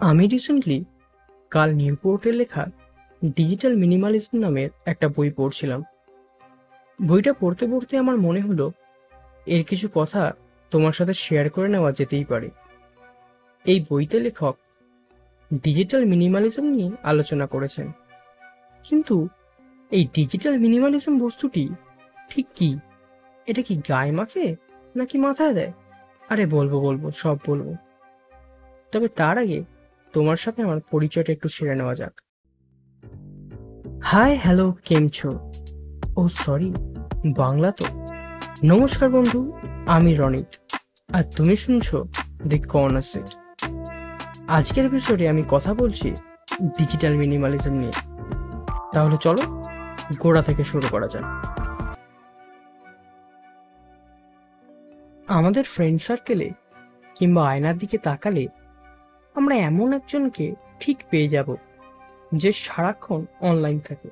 আমি রিসেন্টলি কাল নিউপোর্টের লেখা ডিজিটাল মিনিমালিজম নামের একটা বই পড়ছিলাম। বইটা পড়তে পড়তে আমার মনে হলো এর কিছু কথা তোমার সাথে শেয়ার করে নেওয়া যেতেই পারে। এই বইতে লেখক ডিজিটাল মিনিমালিজম নিয়ে আলোচনা করেছেন। কিন্তু এই ডিজিটাল মিনিমালিজম বস্তুটি ঠিক কি? এটা কি গায়ে মাখে নাকি মাথায় দেয়? আরে বলব বলব, সব বলব। তবে তার আগে তোমার সাথে আমার পরিচয়টা একটু সেরে নেওয়া যাক। হাই, হ্যালো, কেমছো? ও, সরি, বাংলা তো? নমস্কার বন্ধু, আমি রনিত। আর তুমি শুনছো দি কর্নার সেট। আজকের এপিসোডে আমি কথা বলছি ডিজিটাল মিনিমালিজম নিয়ে। তাহলে চলো, গোড়া থেকে শুরু করা যাক। আমাদের ফ্রেন্ড সার্কেলে কিংবা আয়নার দিকে তাকালে আমরা এমন একজনকে ঠিক পেয়ে যাব যে সারাক্ষণ অনলাইন থাকে।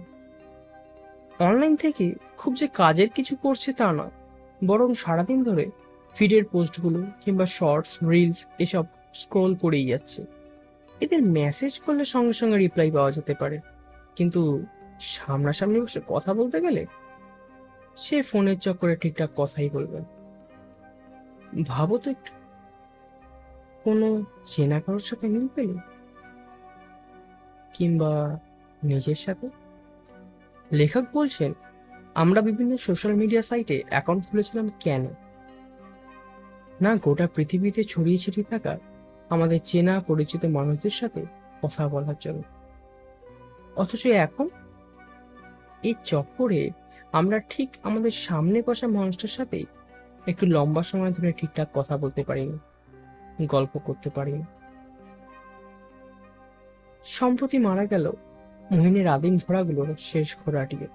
অনলাইন থেকে খুব যে কাজের কিছু করছে তা না বরং সারাদিন ধরে ফিডের পোস্টগুলো কিংবা শর্টস রিলস এসব স্ক্রোল করেই যাচ্ছে। এদের মেসেজ করলে সঙ্গে সঙ্গে রিপ্লাই পাওয়া যেতে পারে। কিন্তু সামনাসামনি বসে কথা বলতে গেলে সে ফোনের চক্করে ঠিকঠাক কথাই বলবেন ভাবো তো একটু। কোনো চেনা কারোর সাথে মিল পেলে? কিংবা নিজের সাথে? লেখক বলছেন, আমরা বিভিন্ন সোশ্যাল মিডিয়া সাইটে অ্যাকাউন্ট খুলেছিলাম কেন? না, গোটা পৃথিবীতে ছড়িয়ে ছিটিয়ে থাকা আমাদের চেনা পরিচিত মানুষদের সাথে কথা বলার জন্য। অথচ এখন এই চক্করে আমরা ঠিক আমাদের সামনে বসা মানুষটার সাথে একটু লম্বা সময় ধরে ঠিকঠাক কথা বলতে পারিনি। গল্প করতে পারিনি সম্প্রতি মারা গেল মোহিনীর আদিম ঘোড়াগুলোর শেষ ঘোড়াটিও।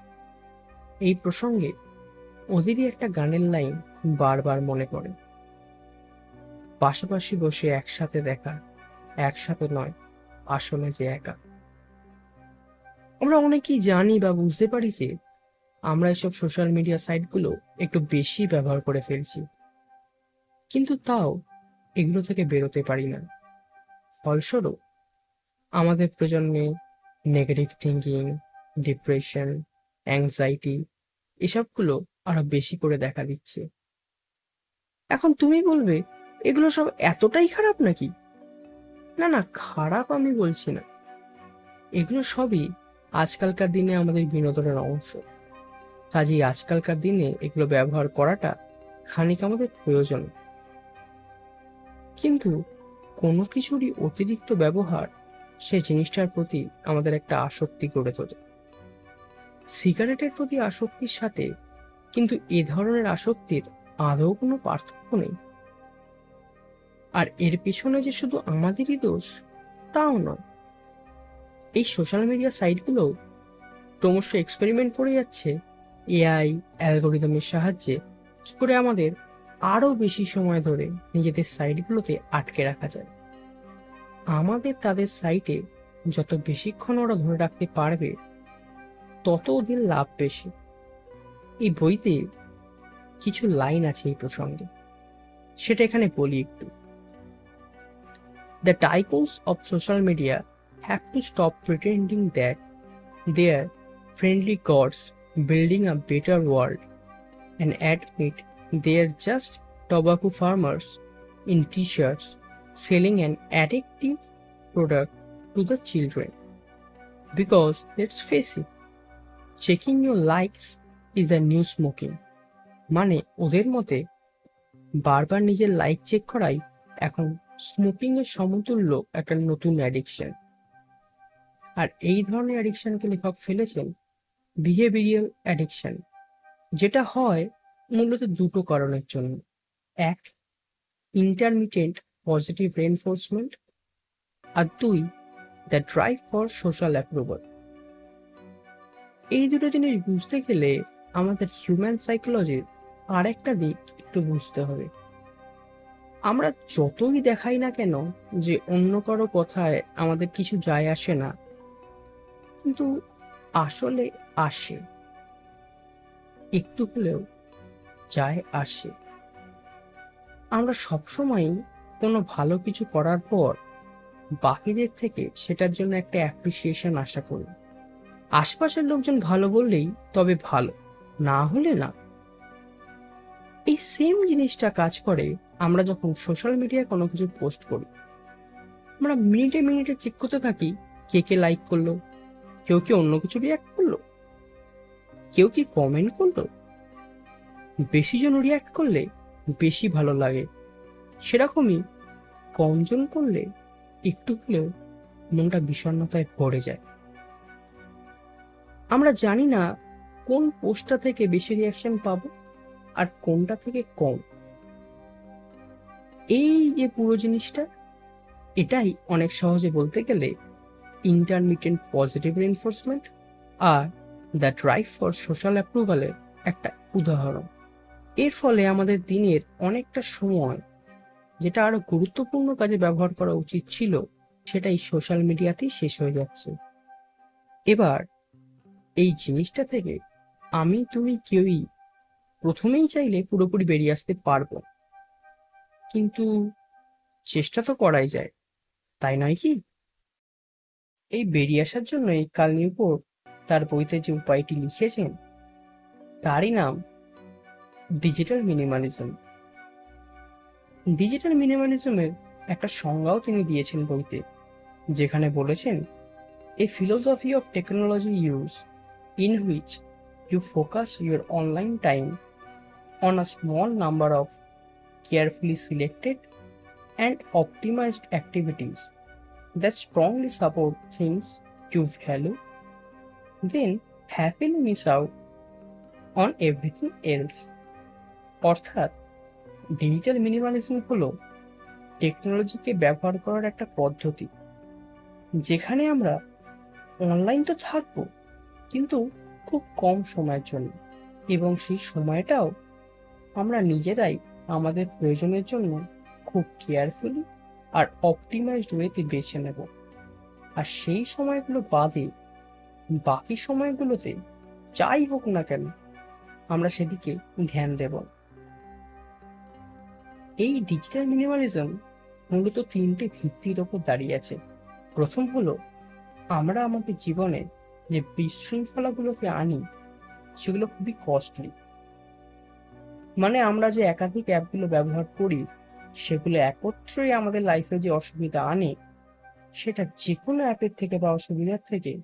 এই প্রসঙ্গে ওদেরই একটা গানের লাইন বারবার মনে পড়ে। পাশাপাশি বসে একসাথে দেখা, একসাথে নয়, আসলে যে একা। আমরা অনেকেই জানি বা বুঝতে পারি যে আমরা এসব সোশ্যাল মিডিয়া সাইটগুলো একটু বেশি ব্যবহার করে ফেলছি। কিন্তু তাও এগুলো থেকে বেরোতে পারি না। ফলস্বরূপ, আমাদের প্রজন্মে নেগেটিভ থিঙ্কিং ডিপ্রেশন অ্যাংজাইটি এসবগুলো আরও বেশি করে দেখা দিচ্ছে। এখন তুমি বলবে, এগুলো সব এতটাই খারাপ নাকি? না না, খারাপ আমি বলছি না। এগুলো সবই আজকালকার দিনে আমাদের বিনোদনের অংশ। কাজেই আজকালকার দিনে এগুলো ব্যবহার করাটা খানিক আমাদের প্রয়োজন। কিন্তু কোনো কিছুরই অতিরিক্ত ব্যবহার সে জিনিসটার প্রতি আমাদের একটা আসক্তি গড়ে তোলে। সিগারেটের প্রতি আসক্তির সাথে কিন্তু এ ধরনের আসক্তির আদৌ কোনো পার্থক্য নেই। আর এর পিছনে যে শুধু আমাদেরই দোষ, তাও নয়। এই সোশ্যাল মিডিয়া সাইটগুলো ক্রমশ এক্সপেরিমেন্ট করে যাচ্ছে। এআই অ্যালগোরিদমের সাহায্যে। কি করে আমাদের আরও বেশি সময় ধরে নিজেদের সাইটগুলোতে আটকে রাখা যায়। আমাদের তাদের সাইটে যত বেশিক্ষণ ওরা ধরে রাখতে পারবে, তত ওদের লাভ বেশি। এই বইতে কিছু লাইন আছে এই প্রসঙ্গে। সেটা এখানে বলি একটু। The tycoons of social media have to stop pretending that they are friendly gods building a better world and admit they are just tobacco farmers in t-shirts selling an addictive product to the children. Because let's face it, checking your likes is the new smoking. মানে ওদের মতে বারবার নিজের like check করাই এখন smoking এর সমতুল্য একটা নতুন অ্যাডিকশন আর এই ধরনের অ্যাডিকশনকে লেখক ফেলেছেন বিহেভিয়ারাল অ্যাডিকশন যেটা হয় মূলত দুটো কারণের জন্য। এক ইন্টারমিডিয়েন্ট পজিটিভ রেনফোর্সমেন্ট আর দুই the drive for social approval এই দুটো জিনিস বুঝতে গেলে আমাদের হিউম্যান সাইকোলজির আর একটা দিক একটু বুঝতে হবে। আমরা যতই দেখাই না কেন যে অন্য কারও কথায় আমাদের কিছু যায় আসে না, কিন্তু আসলে আসে। একটু হলেও যায়, আসে। আমরা সবসময়ই কোনো ভালো কিছু করার পর বাকিদের থেকে সেটার জন্য একটা অ্যাপ্রিসিয়েশন আশা করি। আশপাশের লোকজন ভালো বললেই তবে ভালো, না হলে না। এই সেম জিনিসটা কাজ করে আমরা যখন সোশ্যাল মিডিয়ায় কোনো কিছু পোস্ট করি, আমরা মিনিটে মিনিটে চেক করতে থাকি কে কে লাইক করল, কেউ কি অন্য কিছু রিয়াক্ট করল, কেউ কি কমেন্ট করল। বেশি জন রিয়াক্ট করলে বেশি ভালো লাগে। সেরকমই কমজন করলে একটু হলেও মনটা বিষণ্ণতায় ভরে যায়। আমরা জানি না কোন পোস্টটা থেকে বেশি রিয়াকশন পাবো আর কোনটা থেকে কম। এই যে পুরো জিনিসটা, এটাই অনেক সহজে বলতে গেলে ইন্টারমিডিয়েন্ট পজিটিভ রেনফোর্সমেন্ট আর দ্য ড্রাইভ ফর সোশ্যাল অ্যাপ্রুভালের একটা উদাহরণ। এর ফলে আমাদের দিনের অনেকটা সময় যেটা আরও গুরুত্বপূর্ণ কাজে ব্যবহার করা উচিত ছিল, সেটাই সোশ্যাল মিডিয়াতেই শেষ হয়ে যাচ্ছে। এবার এই জিনিসটা থেকে আমি, তুমি কেউই প্রথমেই চাইলে পুরোপুরি বেরিয়ে আসতে পারব। কিন্তু চেষ্টা তো করাই যায়, তাই নয় কি? এই বেরিয়ে আসার জন্যই কাল নিউপোর্ট তার বইতে যে উপায়টি লিখেছেন, তারই নাম ডিজিটাল মিনিমালিজম ডিজিটাল মিনিমালিজমের একটা সংজ্ঞাও তিনি দিয়েছেন বইতে, যেখানে বলেছেন a philosophy of technology use in which you focus your online time on a small number of carefully selected and optimised activities that strongly support things you value then happily miss out on everything else অর্থাৎ digital minimalism হলো টেকনোলজিকে ব্যবহার করার একটা পদ্ধতি, যেখানে আমরা online তো থাকব, কিন্তু খুব কম সময়ের জন্য এবং সেই সময়টাও আমরা নিজেরাই আমাদের প্রয়োজনের জন্য খুব কেয়ারফুলি আর অপটিমাইজড ওয়েতে বেছে নেব। আর সেই সময়গুলো বাদে বাকি সময়গুলোতে যাই হোক না কেন আমরা সেদিকে ধ্যান দেব। এই ডিজিটাল মিনিমালিজম মূলত তিনটে ভিত্তির ওপর দাঁড়িয়ে আছে। প্রথম হলো, আমরা আমাদের জীবনে যে বিশৃঙ্খলাগুলোকে আনি, সেগুলো খুবই কস্টলি মানে আমরা যে একাধিক অ্যাপগুলো ব্যবহার করি, সেগুলো একত্রেই আমাদের লাইফে যে অসুবিধা আনে, সেটা যে কোনো অ্যাপের থেকে বা অসুবিধার থেকে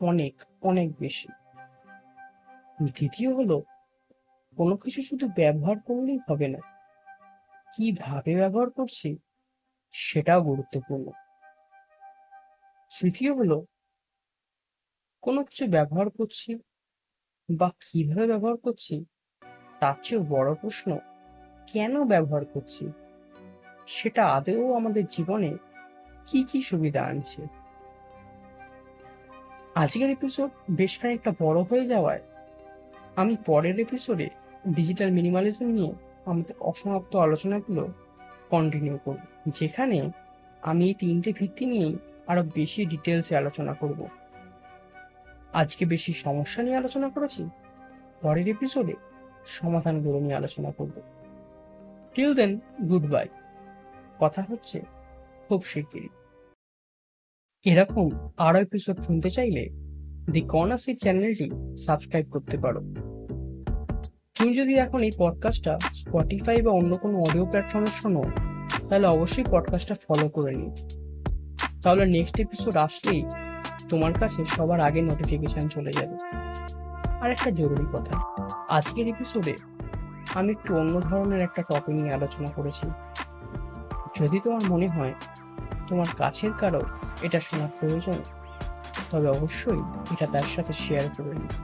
অনেক অনেক বেশি। দ্বিতীয় হলো, কোনো কিছু শুধু ব্যবহার করলেই হবে না। কীভাবে ব্যবহার করছি সেটাও গুরুত্বপূর্ণ। তৃতীয় হলো, কোনো কিছু ব্যবহার করছি বা কীভাবে ব্যবহার করছি তার চেয়েও বড় প্রশ্ন, কেন ব্যবহার করছি? সেটা আদৌ আমাদের জীবনে কি কি সুবিধা আনছে? আজকের এপিসোড বেশ খানিকটা বড় হয়ে যাওয়ায় আমি পরের এপিসোডে ডিজিটাল মিনিমালিজম নিয়ে আমাদের অসমাপ্ত আলোচনাগুলো কন্টিনিউ করব, যেখানে আমি এই তিনটে ভিত্তি নিয়েই আরও বেশি ডিটেলসে আলোচনা করব। আজকে বেশি সমস্যা নিয়ে আলোচনা করেছি, পরের এপিসোডে সমাধানগুলো নিয়ে আলোচনা করব। টিল দেন গুড বাই কথা হচ্ছে, খুব শিগগিরই। এরকম আরও এপিসোড শুনতে চাইলে দি কর্নার চ্যানেলটি সাবস্ক্রাইব করতে পারো। তুমি যদি এখন এই পডকাস্টটা স্পটিফাই বা অন্য কোনো অডিও প্ল্যাটফর্মে শোনো, তাহলে অবশ্যই পডকাস্টটা ফলো করে নিও। তাহলে নেক্সট এপিসোড আসলেই তোমার কাছে সবার আগে নোটিফিকেশন চলে যাবে। আর একটা জরুরি কথা, আজকের এপিসোডে আমি একটু অন্য ধরনের একটা টপিক নিয়ে আলোচনা করেছি। যদি তোমার মনে হয় তোমার কাছের কারও এটা শোনার প্রয়োজন, তবে অবশ্যই এটা তার সাথে শেয়ার করে নিও।